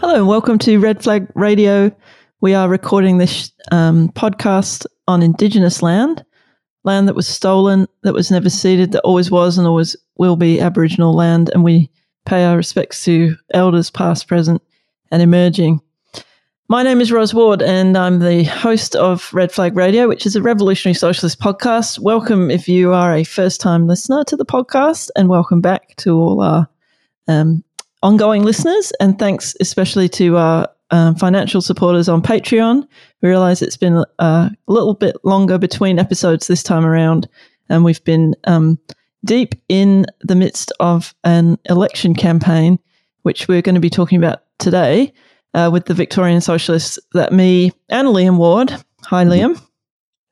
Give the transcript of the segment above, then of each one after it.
Hello and welcome to Red Flag Radio. We are recording this um, podcast on Indigenous land, land that was stolen, that was never ceded, that always was and always will be Aboriginal land. And we pay our respects to elders past, present, and emerging. My name is Ros Ward, and I'm the host of Red Flag Radio, which is a revolutionary socialist podcast. Welcome if you are a first time listener to the podcast, and welcome back to all our um, ongoing listeners, and thanks especially to our um, financial supporters on Patreon. We realize it's been a little bit longer between episodes this time around, and we've been um, deep in the midst of an election campaign, which we're going to be talking about today uh, with the Victorian Socialists that me and Liam Ward, hi Liam,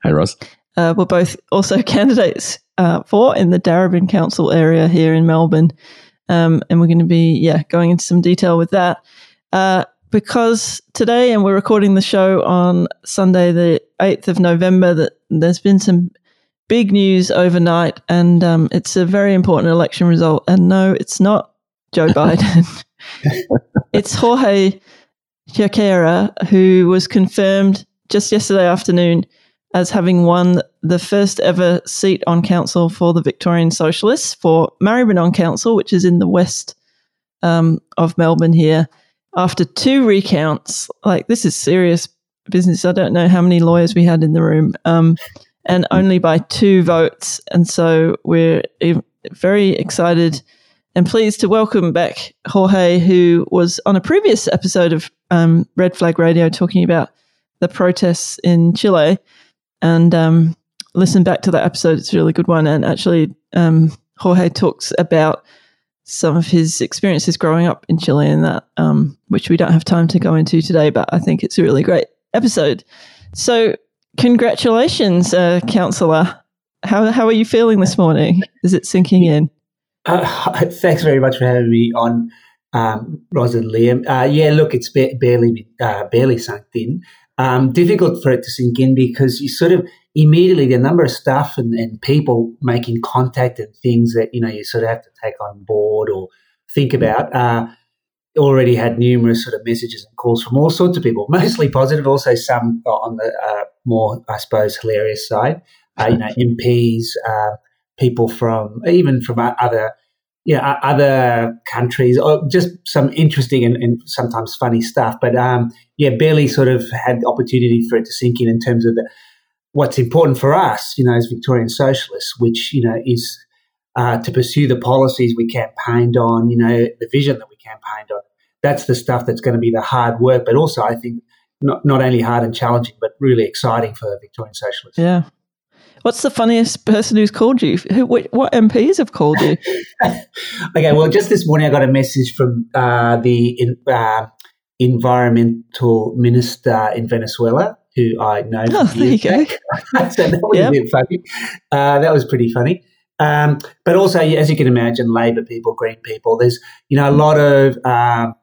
Hi Ross. uh, were both also candidates uh, for in the Darebin Council area here in Melbourne. Um, and we're going to be, yeah, going into some detail with that. Uh, because today, and we're recording the show on Sunday, the 8th of November, that there's been some big news overnight, and um, it's a very important election result. And no, it's not Joe Biden. it's Jorge Jorquera, who was confirmed just yesterday afternoon as having won the first ever seat on council for the Victorian Socialists for Maribyrnong Council, which is in the west um, of Melbourne here, after two recounts. Like, this is serious business. I don't know how many lawyers we had in the room, um, and only by two votes. And so we're very excited and pleased to welcome back Jorge, who was on a previous episode of um, Red Flag Radio talking about the protests in Chile and um, listen back to that episode. It's a really good one. And actually, um, Jorge talks about some of his experiences growing up in Chile and that, um, which we don't have time to go into today, but I think it's a really great episode. So, congratulations, uh, councillor. How, how are you feeling this morning? Is it sinking in? Uh, thanks very much for having me on, um, Ros and Liam. Uh, yeah, look, it's ba- barely uh, barely sunk in. Um, difficult for it to sink in because you sort of immediately the number of stuff and, and people making contact and things that you know you sort of have to take on board or think about. Uh, already had numerous sort of messages and calls from all sorts of people, mostly positive, also some on the uh, more, I suppose, hilarious side. Uh, you know, MPs, uh, people from even from other, you know, other countries, or just some interesting and, and sometimes funny stuff. But um, yeah, barely sort of had the opportunity for it to sink in in terms of the, what's important for us, you know, as Victorian socialists, which you know is uh, to pursue the policies we campaigned on, you know, the vision that we campaigned on. That's the stuff that's going to be the hard work, but also I think not not only hard and challenging, but really exciting for Victorian socialists. Yeah. What's the funniest person who's called you? Who, wh- what MPs have called you? okay, well, just this morning I got a message from uh, the in, uh, environmental minister in Venezuela, who I know. Oh, there you go. so that was Yep. a bit funny. Uh, that was pretty funny. Um, but also, as you can imagine, Labor people, Green people, there's you know a lot of um,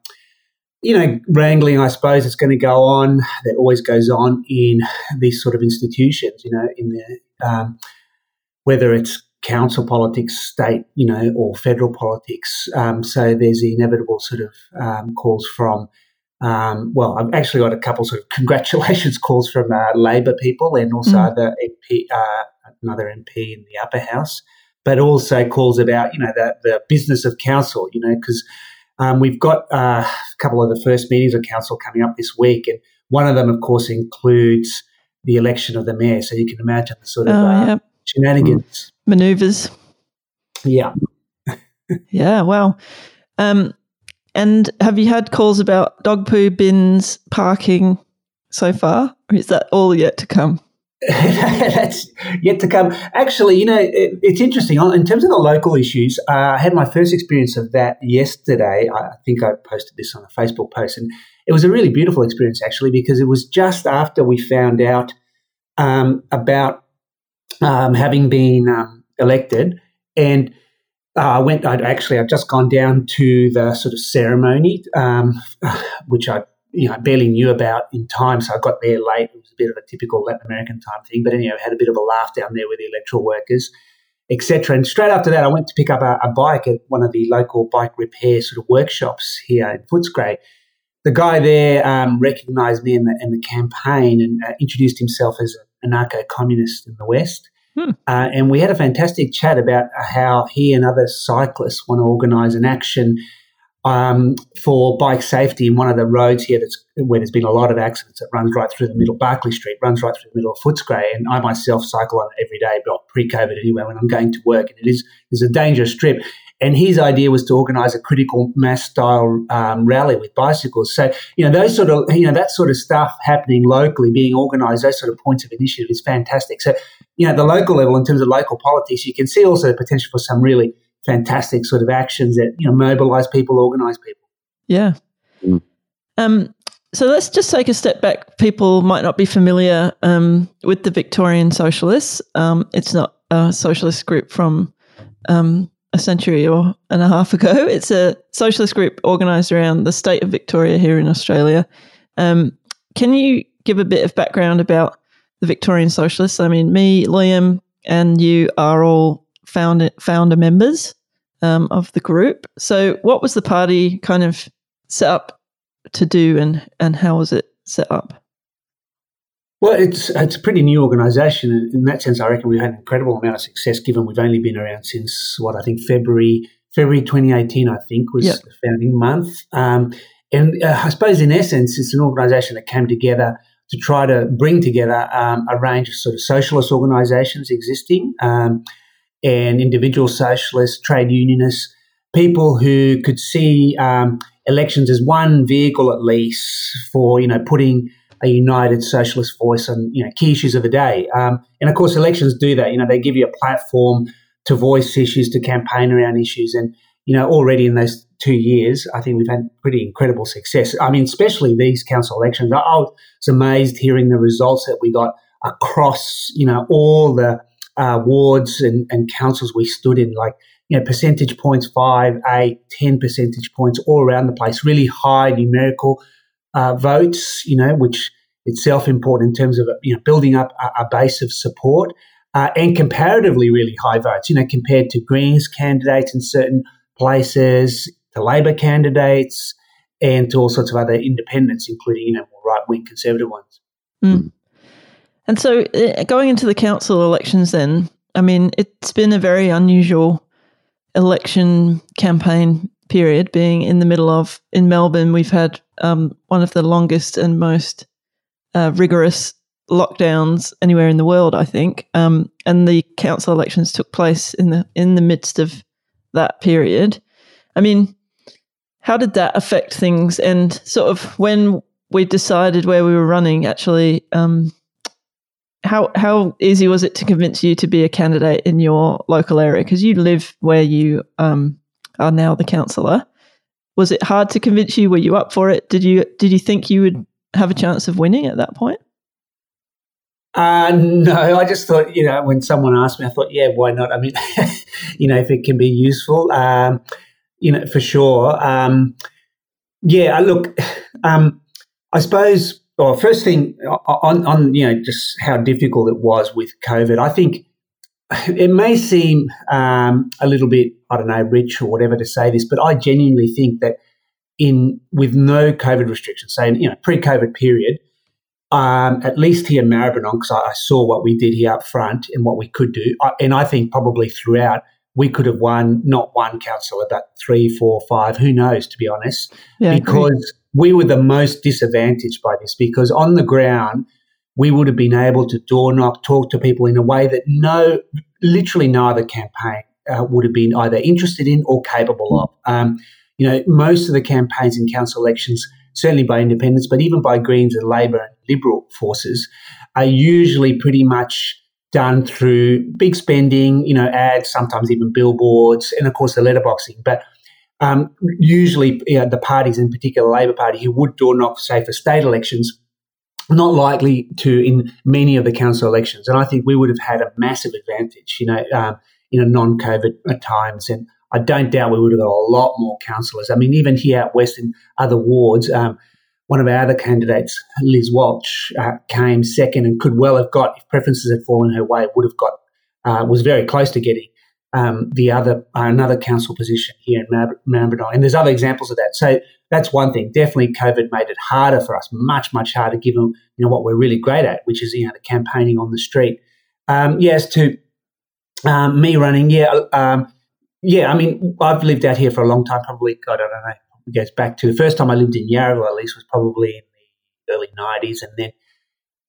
you know wrangling. I suppose it's going to go on. That always goes on in these sort of institutions. You know, in the um, whether it's council politics, state, you know, or federal politics. Um, so there's the inevitable sort of um, calls from. Um, well, I've actually got a couple sort of congratulations calls from uh, Labor people and also Mm. other MP, uh, another MP in the upper house, but also calls about you know the the business of council. You know, because um, we've got uh, a couple of the first meetings of council coming up this week, and one of them, of course, includes the election of the mayor. So you can imagine the sort of Oh, uh, yeah. shenanigans. Maneuvers. Yeah. Yeah, wow. Um, and have you had calls about dog poo bins parking so far? Or is that all yet to come? That's yet to come. Actually, you know, it, it's interesting. In terms of the local issues, uh, I had my first experience of that yesterday. I think I posted this on a Facebook post, and it was a really beautiful experience, actually, because it was just after we found out um, about um, having been um, elected. And I went. I'd actually I'd just gone down to the sort of ceremony, um, which I you know barely knew about in time, so I got there late. It was a bit of a typical Latin American time thing, but anyway, I had a bit of a laugh down there with the electoral workers, etc. And straight after that, I went to pick up a, a, bike at one of the local bike repair sort of workshops here in Footscray. The guy there um, recognised me in the, in the campaign and uh, introduced himself as an anarcho-communist in the West. Hmm. Uh, and we had a fantastic chat about how he and other cyclists want to organise an action um, for bike safety in one of the roads here that's where there's been a lot of accidents. It runs right through the middle. Barkly Street runs right through the middle of Footscray, and I myself cycle on it every day, but pre-COVID anyway, when I'm going to work, and it is is a dangerous strip. And his idea was to organise a critical mass style um, rally with bicycles. So you know those sort of you know that sort of stuff happening locally, being organised, those sort of points of initiative is fantastic. So you know the local level in terms of local politics, you can see also the potential for some really fantastic sort of actions that you know mobilize people, organize people. Yeah. Mm. Um, so let's just take a step back. People might not be familiar um, with the Victorian Socialists. Um, it's not a socialist group from um, a century or and a half ago. It's a socialist group organised around the state of Victoria here in Australia. Um, can you give a bit of background about the Victorian Socialists? I mean, me, Liam, and you are all founder founder members um, of the group. So, what was the party kind of set up to do, and and how was it set up? Well, it's it's a pretty new organisation. In that sense, I reckon we've had an incredible amount of success. Given we've only been around since what I think February February 2018, I think was yep. the founding month. Um, and uh, I suppose, in essence, it's an organisation that came together to try to bring together um, a range of sort of socialist organisations existing. Um, and individual socialists, trade unionists, people who could see um, elections as one vehicle at least for you know putting a united socialist voice on you know key issues of the day. Um, and of course, elections do that. You know, they give you a platform to voice issues, to campaign around issues, and you know already in those two years, I think we've had pretty incredible success. I mean, especially these council elections. I was amazed hearing the results that we got across you know all the uh, wards and, and councils we stood in, like you know, percentage points, five, eight, ten percentage points all around the place, really high numerical uh, votes, you know, which itself important in terms of you know building up a, a base of support uh, and comparatively really high votes, you know, compared to Greens candidates in certain places, to Labor candidates, and to all sorts of other independents, including you know right wing conservative ones. Mm. And so, uh, going into the council elections, then, I mean, it's been a very unusual election campaign period, being in the middle of, in Melbourne, we've had um, one of the longest and most uh, rigorous lockdowns anywhere in the world, I think. Um, and the council elections took place in the in the midst of that period. I mean, how did that affect things? And sort of when we decided where we were running, actually, um, how how easy was it to convince you to be a candidate in your local area? Because you live where you um, are now the councillor. Was it hard to convince you? Were you up for it? Did you did you think you would have a chance of winning at that point? Uh, no, I just thought, you know, when someone asked me, I thought, yeah, why not? I mean, you know, if it can be useful, um, you know, for sure. Um, yeah, look, um, I suppose well, first thing on, on you know just how difficult it was with COVID. I think it may seem um, a little bit I don't know rich or whatever to say this, but I genuinely think that in with no COVID restrictions, say you know pre-COVID period, um, at least here in Maribyrnong, because I, I, saw what we did here up front and what we could do, I, and I think probably throughout we could have won not one councillor, but three, four, five. Who knows? To be honest, yeah, because we were the most disadvantaged by this because on the ground, we would have been able to door knock, talk to people in a way that no, literally neither campaign uh, would have been either interested in or capable of. Um, you know, most of the campaigns in council elections, certainly by independents, but even by Greens and Labor and Liberal forces, are usually pretty much done through big spending, you know, ads, sometimes even billboards, and of course the letterboxing. But um, usually you know, the parties, in particular Labor Party, who would door knock, say, for state elections, not likely to in many of the council elections. And I think we would have had a massive advantage, you know, um, in a non-COVID times. And I don't doubt we would have got a lot more councillors. I mean, even here at West in other wards, um, one of our other candidates, Liz Walsh, uh, came second and could well have got, if preferences had fallen her way, would have got, uh, was very close to getting um, the other uh, another council position here in Maribyrnong. And there's other examples of that. So that's one thing. Definitely, COVID made it harder for us, much much harder, given you know what we're really great at, which is you know the campaigning on the street. Um, yes, to um, me running, yeah, um, yeah. I mean, I've lived out here for a long time. Probably, God, I don't know. It goes back to the first time I lived in Yarraville. At least was probably in the early '90s, and then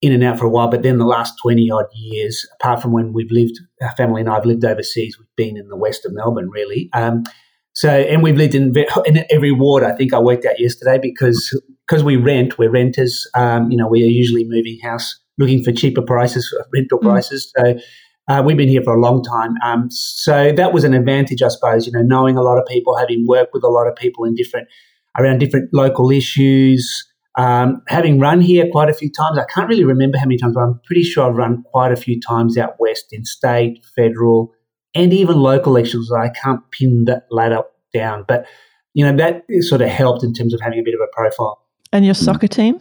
in and out for a while, but then the last 20 odd years, apart from when we've lived, our family and I have lived overseas, we've been in the west of Melbourne, really. Um, so, and we've lived in, in every ward, I think I worked out yesterday, because because we rent, we're renters, um, you know, we are usually moving house looking for cheaper prices, rental mm. prices. So, uh, we've been here for a long time. Um, so that was an advantage, I suppose, you know, knowing a lot of people, having worked with a lot of people in different, around different local issues, um, having run here quite a few times, I can't really remember how many times, but I'm pretty sure I've run quite a few times out west in state, federal, and even local elections. I can't pin that ladder down, but you know that sort of helped in terms of having a bit of a profile. And your soccer team?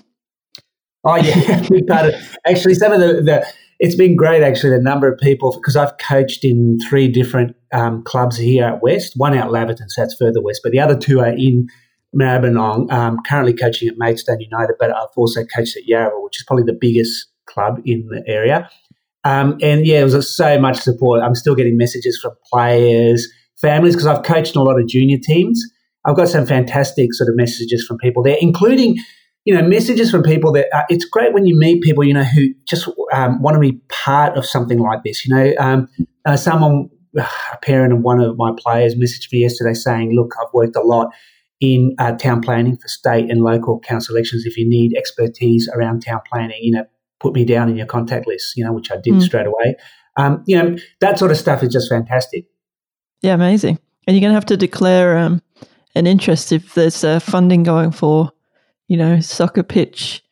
Oh yeah, big part of actually some of the, the it's been great actually the number of people because I've coached in three different um, clubs here at West, one out Laverton, so that's further west, but the other two are in Maribyrnong, um, currently coaching at Maidstone United, but I've also coached at Yarraville, which is probably the biggest club in the area. Um, and yeah, it was so much support. I'm still getting messages from players, families, because I've coached a lot of junior teams. I've got some fantastic sort of messages from people there, including, you know, messages from people that uh, it's great when you meet people, you know, who just um, want to be part of something like this. You know, um, uh, someone, a parent of one of my players messaged me yesterday saying, look, I've worked a lot in uh, town planning for state and local council elections. If you need expertise around town planning, you know, put me down in your contact list, you know, which I did mm. straight away. Um, you know, that sort of stuff is just fantastic. Yeah, amazing. And you're going to have to declare um, an interest if there's uh, funding going for, you know, soccer pitch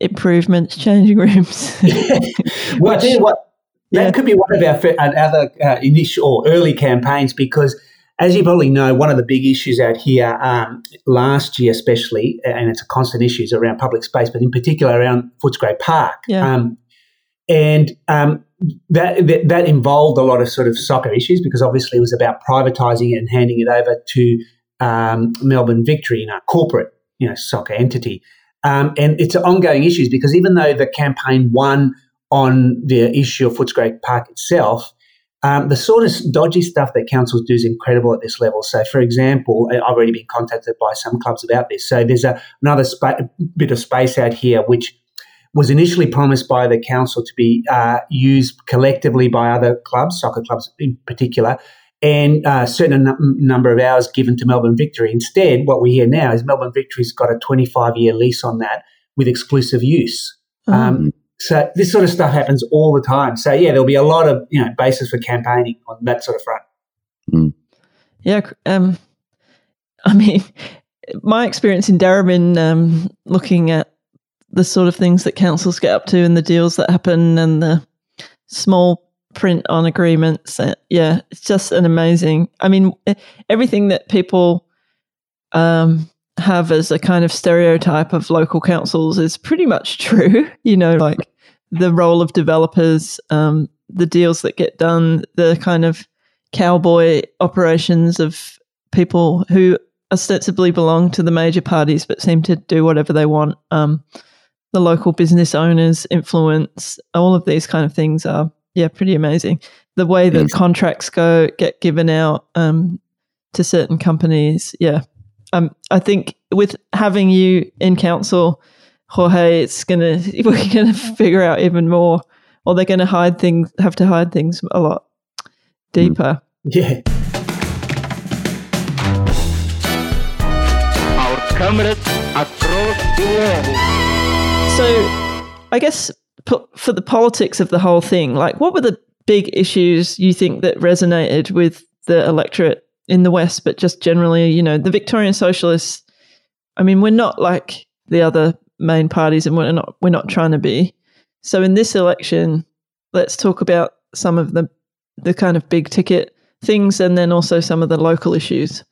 improvements, changing rooms. well, I tell you what, that yeah. could be one of our other uh, initial or early campaigns because as you probably know, one of the big issues out here um, last year, especially, and it's a constant issue, is around public space, but in particular around Footscray Park. Yeah. Um, and um, that, that, that involved a lot of sort of soccer issues because obviously it was about privatising it and handing it over to um, Melbourne Victory, you know, corporate, you know, soccer entity. Um, and it's ongoing issues because even though the campaign won on the issue of Footscray Park itself, um, the sort of dodgy stuff that councils do is incredible at this level. So, for example, I've already been contacted by some clubs about this. So, there's a, another spa- bit of space out here which was initially promised by the council to be uh, used collectively by other clubs, soccer clubs in particular, and a uh, certain number of hours given to Melbourne Victory. Instead, what we hear now is Melbourne Victory's got a 25 year lease on that with exclusive use. Mm. Um, so this sort of stuff happens all the time. So yeah, there'll be a lot of you know basis for campaigning on that sort of front. Mm. Yeah, um, I mean, my experience in Darebin, um, looking at the sort of things that councils get up to and the deals that happen and the small print on agreements. Uh, yeah, it's just an amazing. I mean, everything that people um, have as a kind of stereotype of local councils is pretty much true. You know, like the role of developers, um, the deals that get done, the kind of cowboy operations of people who ostensibly belong to the major parties but seem to do whatever they want. Um, the local business owners influence, all of these kind of things are, yeah, pretty amazing. The way that contracts go get given out um, to certain companies, yeah. Um, I think with having you in council, Jorge, it's gonna we're gonna figure out even more, or they're gonna hide things, have to hide things a lot deeper. Hmm. Yeah. Our comrades across the world. So, I guess for the politics of the whole thing, like what were the big issues you think that resonated with the electorate in the West, but just generally, you know, the Victorian Socialists. I mean, we're not like the other main parties and we're not we're not trying to be. So in this election, let's talk about some of the the kind of big ticket things and then also some of the local issues?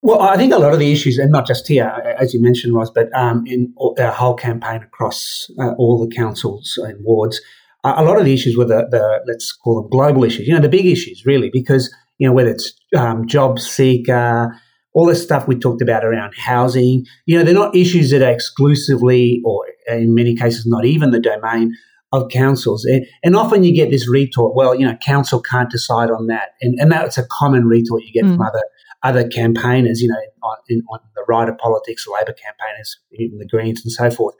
Well, I think a lot of the issues, and not just here, as you mentioned, Roz, but um, in our whole campaign across uh, all the councils and wards, uh, a lot of the issues were the, the, let's call them global issues, you know, the big issues, really, because, you know, whether it's um, job seeker, all the stuff we talked about around housing, you know, they're not issues that are exclusively, or in many cases, not even the domain of councils. And, and, often you get this retort, well, you know, council can't decide on that. And, and that's a common retort you get mm. from other other campaigners, you know, on, in, on the right of politics, Labor campaigners, even the Greens and so forth.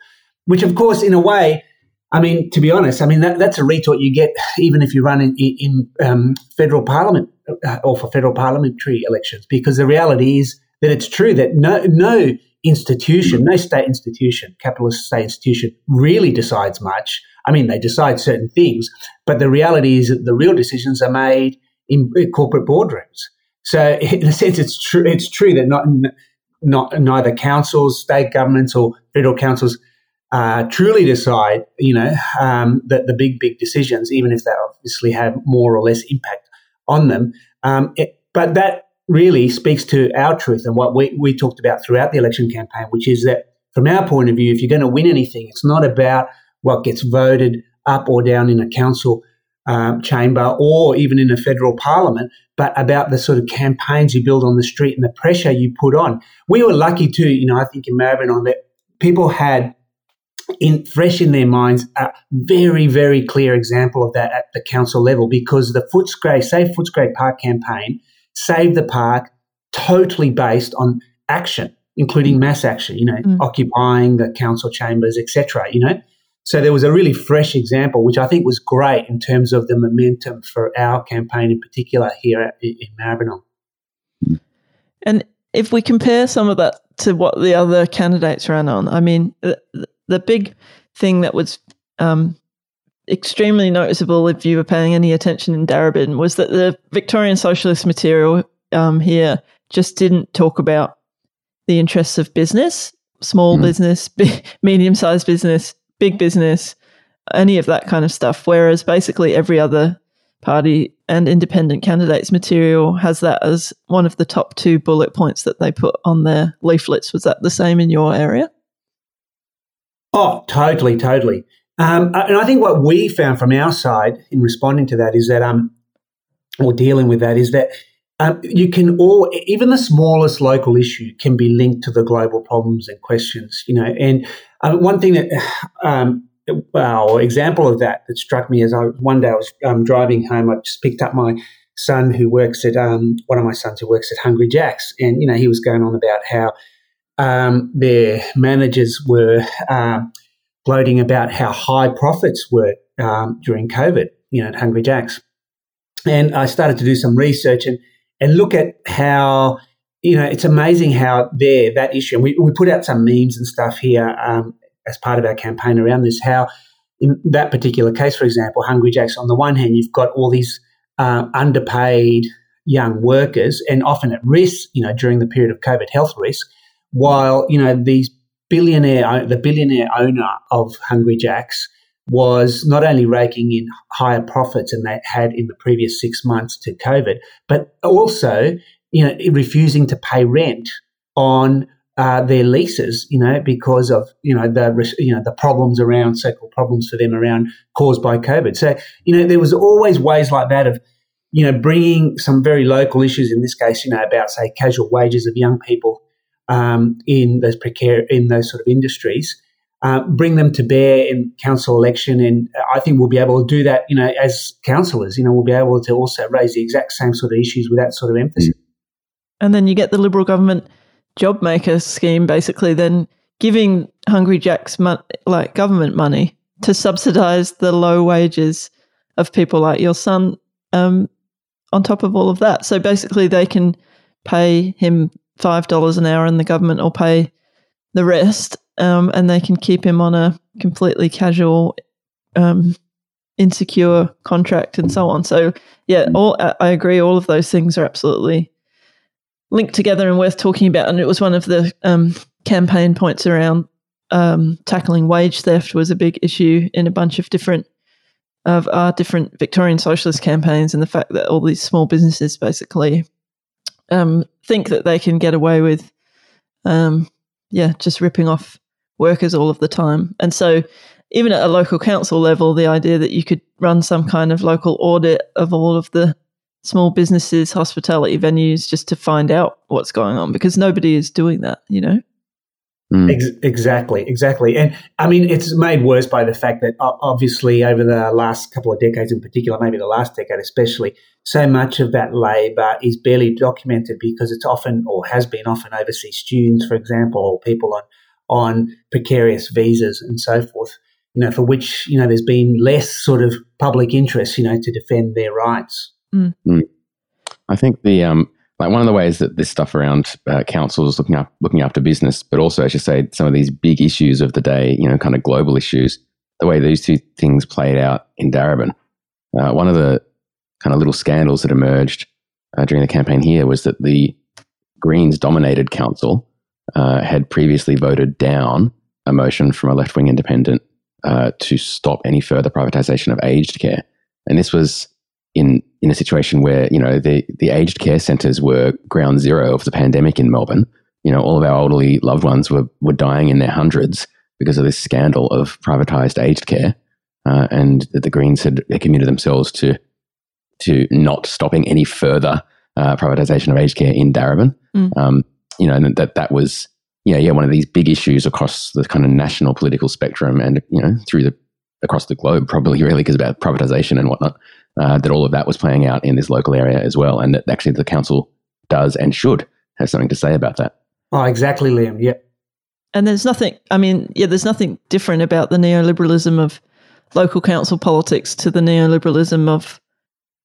Which, of course, in a way, I mean, to be honest, I mean that, that's a retort you get even if you run in, in um, federal parliament or for federal parliamentary elections, because the reality is that it's true that no no institution, no state institution, capitalist state institution, really decides much. I mean, they decide certain things, but the reality is that the real decisions are made in corporate boardrooms. So, in a sense, it's true. It's true that not, not neither councils, state governments, or federal councils uh, truly decide. You know, um, that the big, big decisions, even if they obviously have more or less impact on them. Um, it, but that really speaks to our truth and what we, we talked about throughout the election campaign, which is that from our point of view, if you're going to win anything, it's not about what gets voted up or down in a council um, chamber or even in a federal parliament, but about the sort of campaigns you build on the street and the pressure you put on. We were lucky too, you know, I think in Maribyrnong that people had in fresh in their minds a very, very clear example of that at the council level because the Footscray, Save Footscray Park campaign saved the park totally based on action, including mass action, you know, mm. occupying the council chambers, etc. You know, so there was a really fresh example, which I think was great in terms of the momentum for our campaign in particular here in, in Maribyrnong. And if we compare some of that to what the other candidates ran on, I mean, the, the big thing that was um, extremely noticeable if you were paying any attention in Darebin was that the Victorian Socialist material um, here just didn't talk about the interests of business, small mm. business, medium sized business, big business, any of that kind of stuff. Whereas basically every other party and independent candidates material has that as one of the top two bullet points that they put on their leaflets. Was that the same in your area? Oh, totally, totally. Um, and I think what we found from our side in responding to that is that, um, or dealing with that, is that um, you can all, even the smallest local issue can be linked to the global problems and questions, you know. And uh, one thing that, um, well, example of that that struck me as I one day I was um, driving home, I just picked up my son who works at um, one of my sons who works at Hungry Jack's, and you know he was going on about how um, their managers were um, gloating about how high profits were um, during COVID, you know, at Hungry Jack's, and I started to do some research and and look at how you know it's amazing how there that issue. And we we put out some memes and stuff here um, as part of our campaign around this. How in that particular case, for example, Hungry Jack's. On the one hand, you've got all these uh, underpaid young workers and often at risk, you know, during the period of COVID health risk, while you know these billionaire the billionaire owner of Hungry Jack's was not only raking in higher profits than they had in the previous six months to COVID, but also, you know, refusing to pay rent on uh, their leases, you know, because of you know the you know the problems around so-called problems for them around caused by COVID. So you know there was always ways like that of you know bringing some very local issues. In this case, you know about say casual wages of young people um, in those precarious in those sort of industries uh, bring them to bear in council election. And I think we'll be able to do that, you know, as councillors, you know, we'll be able to also raise the exact same sort of issues with that sort of emphasis. And then you get the Liberal government job maker scheme, basically then giving Hungry Jack's like government money to subsidise the low wages of people like your son um, on top of all of that. So basically they can pay him $5 an hour and the government will pay the rest um, and they can keep him on a completely casual, um, insecure contract and so on. So yeah, mm. all I agree. All of those things are absolutely linked together and worth talking about. And it was one of the um, campaign points around um, tackling wage theft was a big issue in a bunch of different of our different Victorian socialist campaigns and the fact that all these small businesses basically um, think that they can get away with, um, yeah, just ripping off workers all of the time. And so, even at a local council level, the idea that you could run some kind of local audit of all of the small businesses, hospitality venues, just to find out what's going on because nobody is doing that, you know? Mm. Ex- exactly, exactly. And I mean, it's made worse by the fact that obviously over the last couple of decades in particular, maybe the last decade especially, so much of that labour is barely documented because it's often or has been often overseas students, for example, or people on, on precarious visas and so forth, you know, for which, you know, there's been less sort of public interest, you know, to defend their rights. Mm. Mm. I think the, um, like one of the ways that this stuff around uh, councils looking up looking after business, but also, as you say, some of these big issues of the day, you know, kind of global issues, the way these two things played out in Darebin. Uh, one of the kind of little scandals that emerged uh, during the campaign here was that the Greens dominated council uh, had previously voted down a motion from a left wing independent uh, to stop any further privatisation of aged care, and this was in in a situation where you know the the aged care centres were ground zero of the pandemic in Melbourne. You know, all of our elderly loved ones were were dying in their hundreds because of this scandal of privatised aged care, uh, and that the Greens had committed themselves to to not stopping any further uh, privatisation of aged care in Darebin. Mm. Um, you know, and that that was yeah yeah one of these big issues across the kind of national political spectrum, and you know through the across the globe, probably really because about privatisation and whatnot uh, that all of that was playing out in this local area as well, and that actually the council does and should have something to say about that. Oh, exactly, Liam. Yeah. And there's nothing. I mean, yeah, there's nothing different about the neoliberalism of local council politics to the neoliberalism of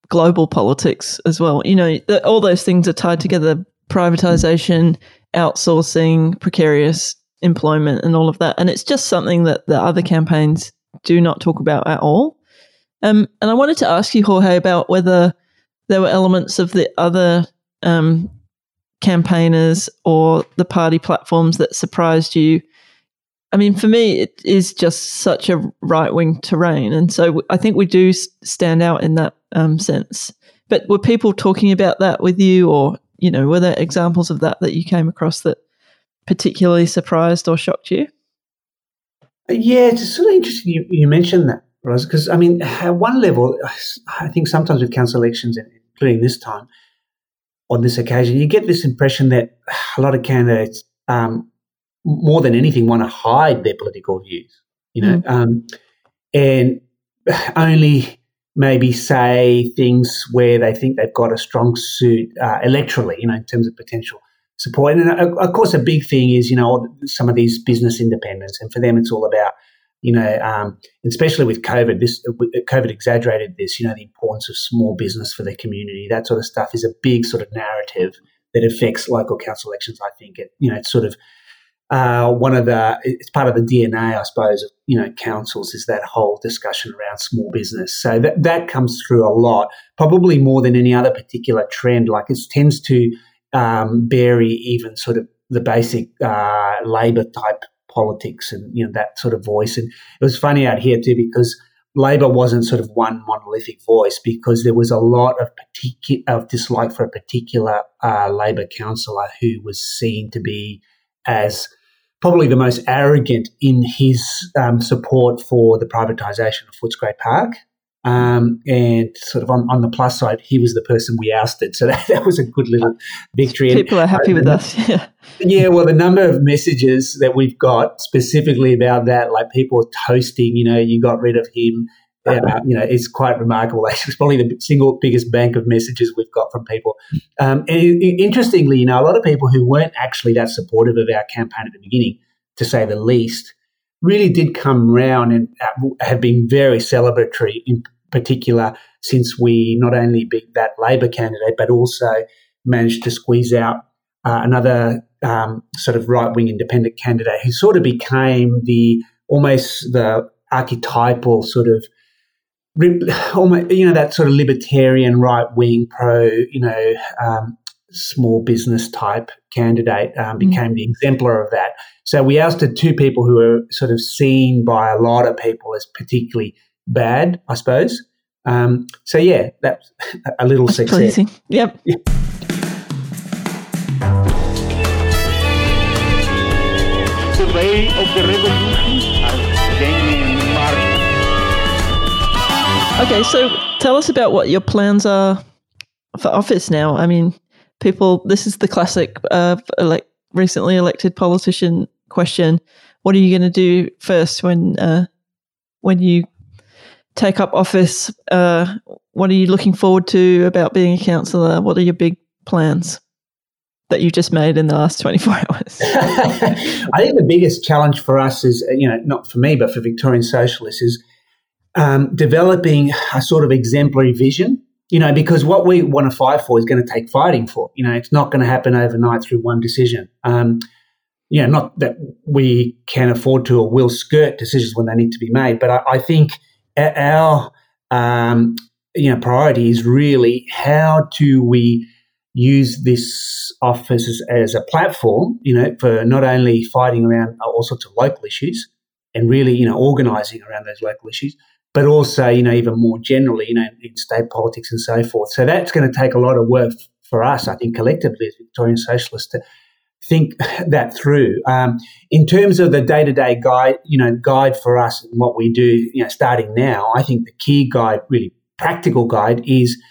global politics as well. You know, the, all those things are tied together: privatization, outsourcing, precarious employment, and all of that. And it's just something that the other campaigns do not talk about at all. Um, and I wanted to ask you, Jorge, about whether there were elements of the other um, campaigners or the party platforms that surprised you. I mean, for me, it is just such a right wing terrain. And so I think we do stand out in that um, sense. But were people talking about that with you, or, you know, were there examples of that that you came across that particularly surprised or shocked you? Yeah, it's sort of interesting you, you mentioned that because I mean, at one level, I think sometimes with council elections, including this time, on this occasion, you get this impression that a lot of candidates, um, more than anything, want to hide their political views, you know, mm. um, and only maybe say things where they think they've got a strong suit uh, electorally, you know, in terms of potential support. And uh, of course, a big thing is, you know, some of these business independents, and for them, it's all about you know, um, especially with COVID, this COVID exaggerated this. You know, the importance of small business for the community, that sort of stuff, is a big sort of narrative that affects local council elections. I think it, you know, it's sort of uh, one of the it's part of the DNA, I suppose, of you know councils is that whole discussion around small business. So that that comes through a lot, probably more than any other particular trend. Like it tends to um, bury even sort of the basic uh, labour type politics and you know that sort of voice. And it was funny out here too because Labor wasn't sort of one monolithic voice because there was a lot of particular of dislike for a particular uh, Labor councillor who was seen to be as probably the most arrogant in his um, support for the privatisation of Footscray Park. Um, and sort of on, on the plus side, he was the person we ousted. So that, that was a good little victory. People are happy uh, with us. Yeah. Yeah. Well, the number of messages that we've got specifically about that, like people toasting, you know, you got rid of him. Uh, you know, it's quite remarkable. It's probably the single biggest bank of messages we've got from people. Um, and it, interestingly, you know, a lot of people who weren't actually that supportive of our campaign at the beginning, to say the least, really did come round and uh, have been very celebratory in particular since we not only beat that Labor candidate, but also managed to squeeze out uh, another um, sort of right wing independent candidate who sort of became the almost the archetypal sort of almost you know that sort of libertarian right wing pro you know um, small business type candidate um, mm. became mm. the exemplar of that. So we ousted two people who were sort of seen by a lot of people as particularly bad, I suppose. Um, so yeah, that's a little That's success. pleasing. Yep. The way of the revolution are gaining march. Okay, so tell us about what your plans are for office now. I mean, people, this is the classic uh, elect, recently elected politician question. What are you going to do first when uh, when you take up office? Uh, what are you looking forward to about being a councillor? What are your big plans that you just made in the last 24 hours? I think the biggest challenge for us is, you know, not for me, but for Victorian socialists, is um, developing a sort of exemplary vision. You know, because what we want to fight for is going to take fighting for. You know, it's not going to happen overnight through one decision. Um, you know, not that we can afford to or will skirt decisions when they need to be made, but I, I think our um, you know priority is really how do we use this office as, as a platform, you know, for not only fighting around all sorts of local issues and really, you know, organising around those local issues, but also, you know, even more generally, you know, in state politics and so forth. So that's going to take a lot of work for us, I think, collectively as Victorian Socialists to think that through. Um, in terms of the day to day guide, you know, guide for us and what we do, you know, starting now, I think the key guide, really practical guide, is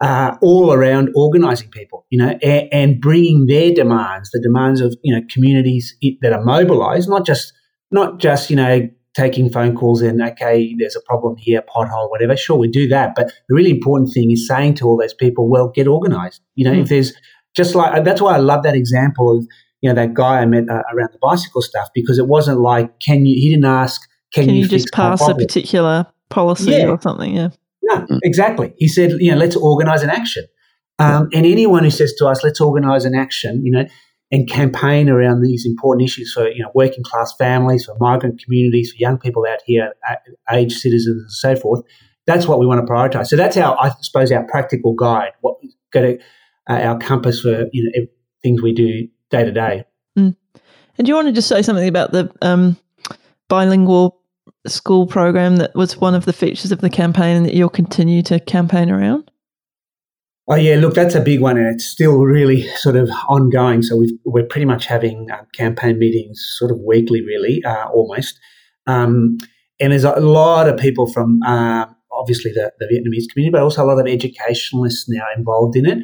uh, all around organising people, you know, and, and, bringing their demands, the demands of you know communities that are mobilised, not just not just you know taking phone calls and okay, there's a problem here, pothole, whatever. Sure, we do that, but the really important thing is saying to all those people, well, get organised. You know, mm. if there's just like that's why I love that example of you know that guy I met uh, around the bicycle stuff because it wasn't like can you he didn't ask can, can you, you just pass a particular policy yeah. or something yeah no exactly he said you know let's organize an action um, and anyone who says to us let's organize an action you know and campaign around these important issues for you know working class families for migrant communities for young people out here aged citizens and so forth that's what we want to prioritize so that's our i suppose our practical guide what go to uh, our compass for you know things we do day to day. And do you want to just say something about the um, bilingual school program that was one of the features of the campaign and that you'll continue to campaign around? Oh yeah, look, that's a big one, and it's still really sort of ongoing. So we are pretty much having uh, campaign meetings sort of weekly, really, uh, almost. Um, and there's a lot of people from uh, obviously the, the Vietnamese community, but also a lot of educationalists now involved in it.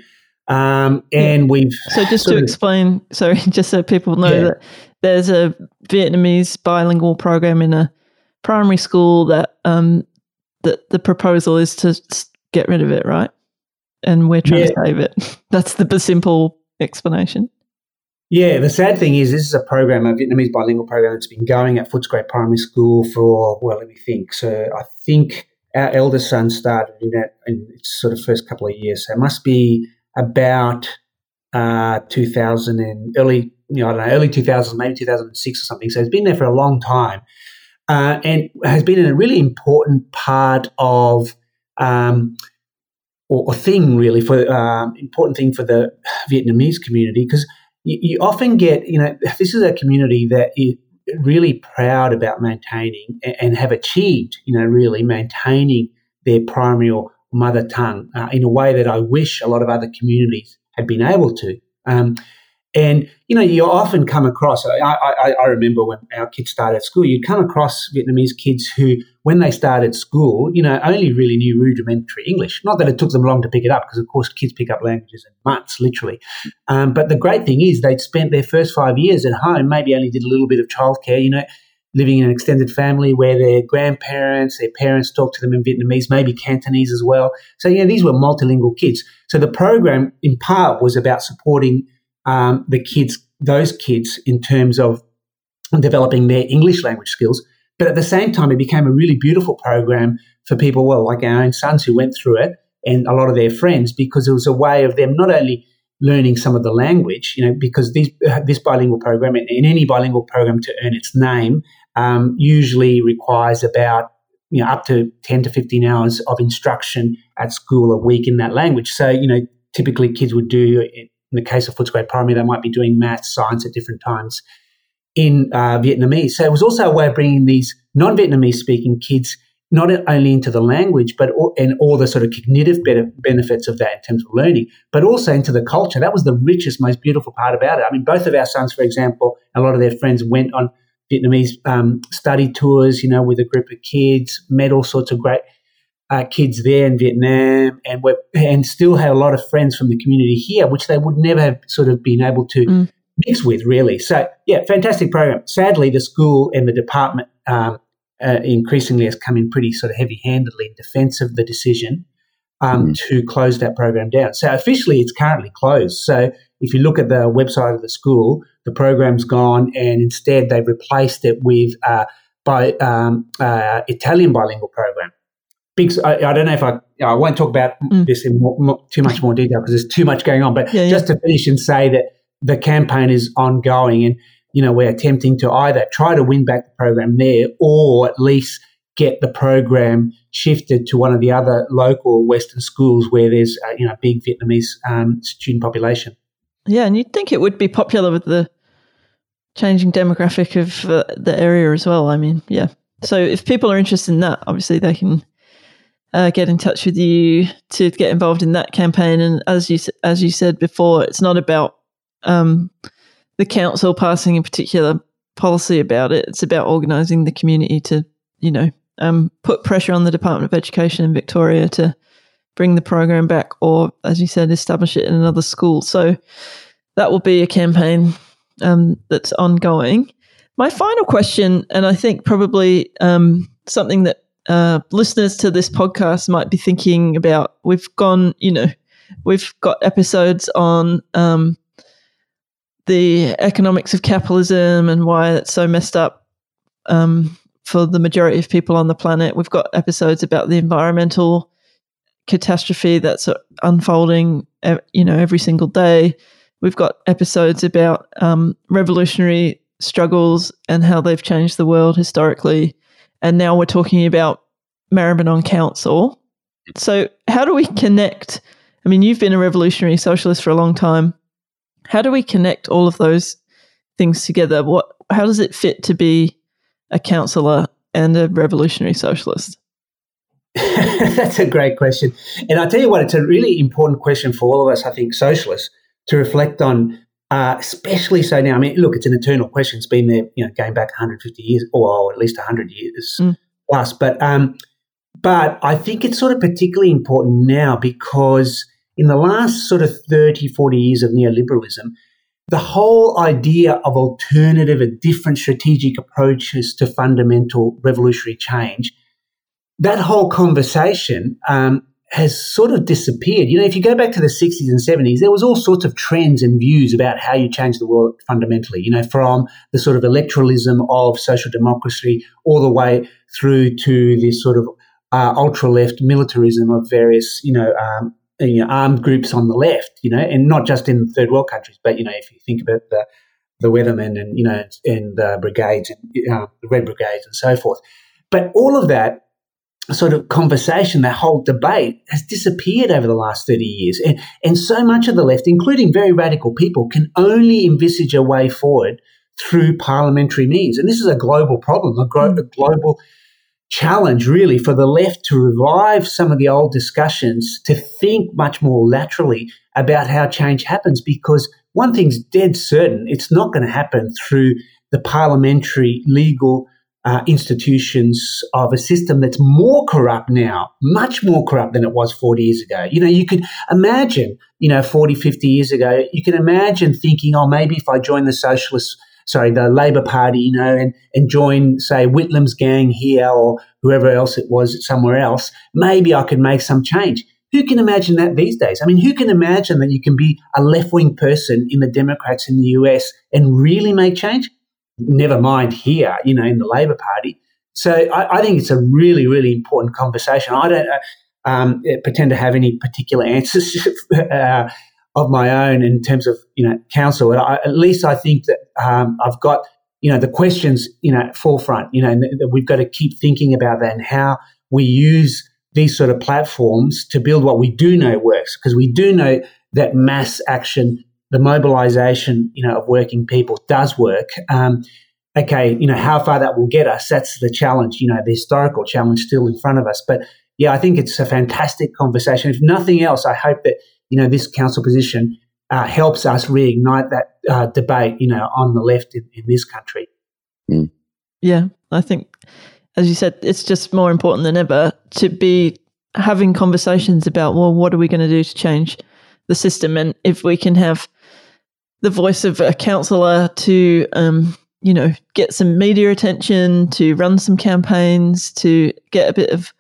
Um, and yeah. we've so just to explain, sorry, just so people know yeah. that there's a Vietnamese bilingual program in a primary school that um, that the proposal is to get rid of it, right? And we're trying yeah. to save it. That's the simple explanation. Yeah, the sad thing is, this is a program, a Vietnamese bilingual program that's been going at Footscray Primary School for, well, let me think. So I think our eldest son started in that in its sort of first couple of years. So it must be about uh, 2000 and early, you know, I don't know, early 2000s, maybe 2006 or something. So it's been there for a long time, uh, and has been a really important part of. Um, or, or, thing really for um, important thing for the Vietnamese community because you, you, often get you know this is a community that is really proud about maintaining and, and have achieved you know really maintaining their primary or mother tongue uh, in a way that I wish a lot of other communities had been able to. Um, and you know, you often come across. I, I, I, remember when our kids started school, you'd come across Vietnamese kids who, when they started school, you know, only really knew rudimentary English. Not that it took them long to pick it up, because of course kids pick up languages in months, literally. Um, but the great thing is, they'd spent their first five years at home, maybe only did a little bit of childcare. You know, living in an extended family where their grandparents, their parents talked to them in Vietnamese, maybe Cantonese as well. So, yeah, these were multilingual kids. So the program, in part, was about supporting um, the kids, those kids, in terms of developing their English language skills. But at the same time, it became a really beautiful program for people, well, like our own sons who went through it and a lot of their friends, because it was a way of them not only learning some of the language, you know, because these, this bilingual program, in any bilingual program to earn its name, um, usually requires about you know up to 10 to 15 hours of instruction at school a week in that language so you know typically kids would do in the case of footscray primary they might be doing math science at different times in uh, vietnamese so it was also a way of bringing these non-vietnamese speaking kids not only into the language, but all, and all the sort of cognitive benefits of that in terms of learning, but also into the culture. That was the richest, most beautiful part about it. I mean, both of our sons, for example, a lot of their friends went on Vietnamese um, study tours, you know, with a group of kids, met all sorts of great uh, kids there in Vietnam, and we and still had a lot of friends from the community here, which they would never have sort of been able to mm. mix with, really. So, yeah, fantastic program. Sadly, the school and the department um, uh, increasingly has come in pretty sort of heavy handedly in defense of the decision um, mm. to close that program down. So officially, it's currently closed. So if you look at the website of the school, the program's gone, and instead they've replaced it with uh, by um, uh, Italian bilingual program. Big, I, I, don't know if I I won't talk about mm. this in more, more, too much more detail because there's too much going on. But yeah, just yeah. to finish and say that the campaign is ongoing, and you know, we're attempting to either try to win back the program there or at least get the program shifted to one of the other local Western schools where there's a, you know big Vietnamese um, student population. Yeah, and you'd think it would be popular with the changing demographic of uh, the area as well. I mean, yeah. So if people are interested in that, obviously they can uh, get in touch with you to get involved in that campaign. And as you as you said before, it's not about um, the council passing a particular policy about it. It's about organising the community to, you know, um, put pressure on the Department of Education in Victoria to bring the program back, or as you said, establish it in another school. So that will be a campaign um, that's ongoing. My final question, and I think probably um, something that uh, listeners to this podcast might be thinking about. We've gone, you know, we've got episodes on um, the economics of capitalism and why it's so messed up um, for the majority of people on the planet. We've got episodes about the environmental catastrophe that's unfolding, you know, every single day. We've got episodes about um, revolutionary struggles and how they've changed the world historically. And now we're talking about Maribyrnong Council. So, how do we connect? I mean, you've been a revolutionary socialist for a long time. How do we connect all of those things together? What, how does it fit to be a councillor and a revolutionary socialist? That's a great question. And I tell you what, it's a really important question for all of us, I think, socialists, to reflect on, uh, especially so now. I mean, look, it's an eternal question. It's been there, you know, going back 150 years or at least 100 years mm. plus. But, um, but I think it's sort of particularly important now because in the last sort of 30, 40 years of neoliberalism, the whole idea of alternative and different strategic approaches to fundamental revolutionary change, that whole conversation um, has sort of disappeared. You know, if you go back to the 60s and 70s, there was all sorts of trends and views about how you change the world fundamentally, you know, from the sort of electoralism of social democracy all the way through to this sort of uh, ultra left militarism of various, you know, um, you know, armed groups on the left, you know, and not just in third world countries, but you know, if you think about the the Weathermen and you know and the brigades and uh, the Red Brigades and so forth, but all of that sort of conversation, that whole debate has disappeared over the last 30 years. And, and so much of the left, including very radical people, can only envisage a way forward through parliamentary means. And this is a global problem, a, gro- mm. a global challenge really for the left to revive some of the old discussions to think much more laterally about how change happens because one thing's dead certain it's not going to happen through the parliamentary legal uh, institutions of a system that's more corrupt now, much more corrupt than it was 40 years ago. You know, you could imagine, you know, 40, 50 years ago, you can imagine thinking, oh, maybe if I join the socialist sorry, the Labor Party, you know, and, and join, say, Whitlam's gang here or whoever else it was somewhere else, maybe I could make some change. Who can imagine that these days? I mean, who can imagine that you can be a left wing person in the Democrats in the US and really make change? Never mind here, you know, in the Labor Party. So I, I think it's a really, really important conversation. I don't uh, um, pretend to have any particular answers uh, of my own in terms of you know council. I, at least I think that um, I've got you know the questions you know forefront. You know that we've got to keep thinking about that and how we use these sort of platforms to build what we do know works because we do know that mass action, the mobilization you know of working people does work. Um, okay, you know, how far that will get us, that's the challenge, you know, the historical challenge still in front of us. But yeah, I think it's a fantastic conversation. If nothing else, I hope that, you know, this council position uh, helps us reignite that uh, debate, you know, on the left in, in this country. Mm. Yeah, I think, as you said, it's just more important than ever to be having conversations about, well, what are we going to do to change the system? And if we can have the voice of a councillor to, um, you know, get some media attention, to run some campaigns, to get a bit of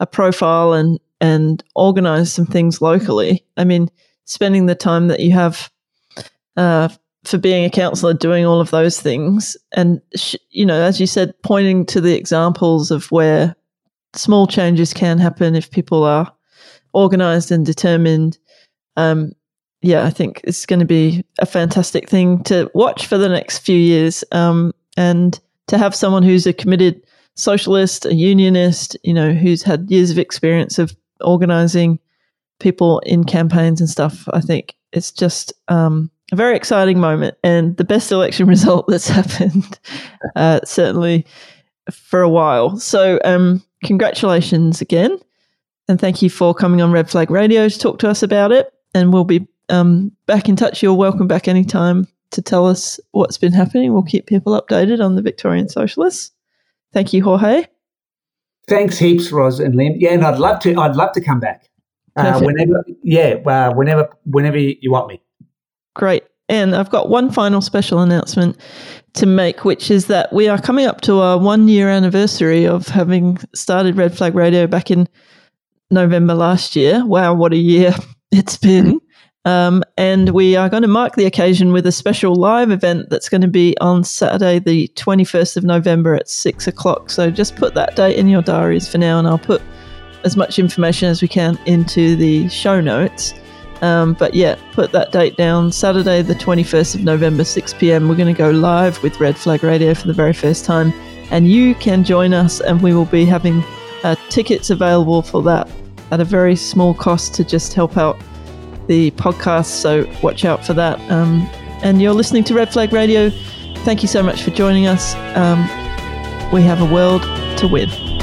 a profile and and organize some things locally. I mean, spending the time that you have uh, for being a councillor doing all of those things, and sh- you know, as you said, pointing to the examples of where small changes can happen if people are organized and determined. Um, yeah, I think it's going to be a fantastic thing to watch for the next few years. Um, and to have someone who's a committed socialist, a unionist, you know, who's had years of experience of organizing people in campaigns and stuff, I think it's just um, a very exciting moment and the best election result that's happened, uh, certainly for a while. So, um, congratulations again. And thank you for coming on Red Flag Radio to talk to us about it. And we'll be um, back in touch. You're welcome back anytime to tell us what's been happening. We'll keep people updated on the Victorian Socialists. Thank you, Jorge. Thanks heaps, Ros and Lynn. Yeah, and I'd love to. I'd love to come back uh, whenever. Yeah, uh, whenever, whenever you want me. Great. And I've got one final special announcement to make, which is that we are coming up to our one year anniversary of having started Red Flag Radio back in November last year. Wow, what a year it's been. Um, and we are going to mark the occasion with a special live event that's going to be on Saturday, the 21st of November at six o'clock. So just put that date in your diaries for now, and I'll put as much information as we can into the show notes. Um, but yeah, put that date down. Saturday, the 21st of November, 6 p.m. We're going to go live with Red Flag Radio for the very first time. And you can join us, and we will be having uh, tickets available for that at a very small cost to just help out the podcast. So watch out for that. Um, and you're listening to Red Flag Radio. Thank you so much for joining us. Um, we have a world to win.